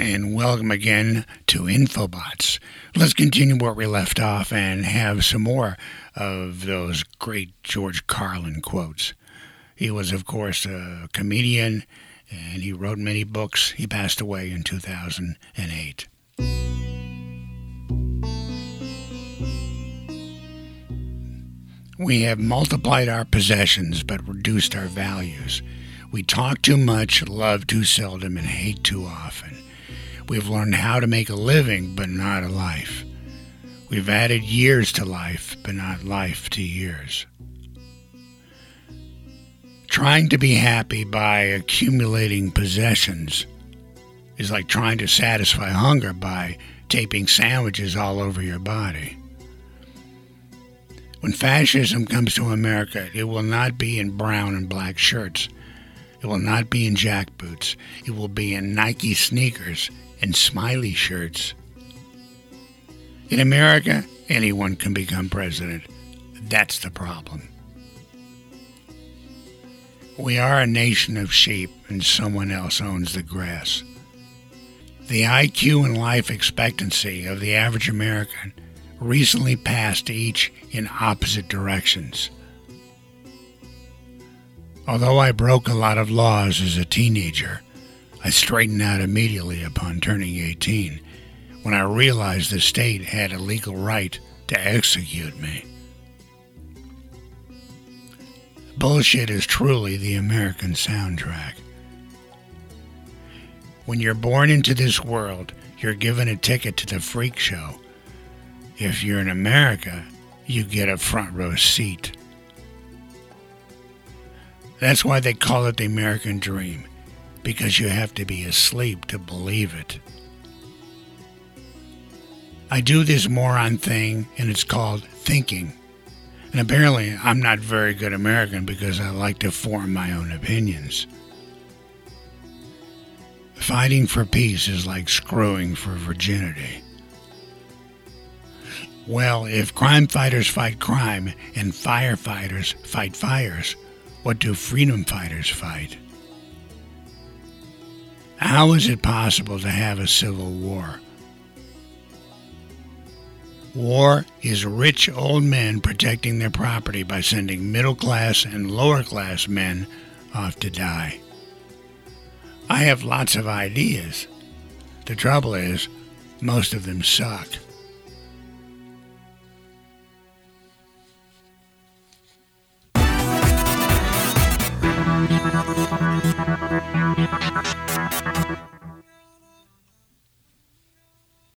and welcome again to Infobots. Let's continue where we left off and have some more of those great George Carlin quotes. He was, of course, a comedian and he wrote many books. He passed away in 2008. We have multiplied our possessions but reduced our values. We talk too much, love too seldom, and hate too often. We've learned how to make a living, but not a life. We've added years to life, but not life to years. Trying to be happy by accumulating possessions is like trying to satisfy hunger by taping sandwiches all over your body. When fascism comes to America, it will not be in brown and black shirts. It will not be in jackboots. It will be in Nike sneakers and smiley shirts. In America, anyone can become president. That's the problem. We are a nation of sheep, and someone else owns the grass. The IQ and life expectancy of the average American recently passed each in opposite directions. Although I broke a lot of laws as a teenager, I straightened out immediately upon turning 18 when I realized the state had a legal right to execute me. Bullshit is truly the American soundtrack. When you're born into this world, you're given a ticket to the freak show. If you're in America, you get a front row seat. That's why they call it the American dream because you have to be asleep to believe it. I do this moron thing, and it's called thinking. And apparently, I'm not very good American because I like to form my own opinions. Fighting for peace is like screwing for virginity. Well, if crime fighters fight crime and firefighters fight fires, what do freedom fighters fight? How is it possible to have a civil war? War is rich old men protecting their property by sending middle class and lower class men off to die. I have lots of ideas. The trouble is, most of them suck. なんでだろう?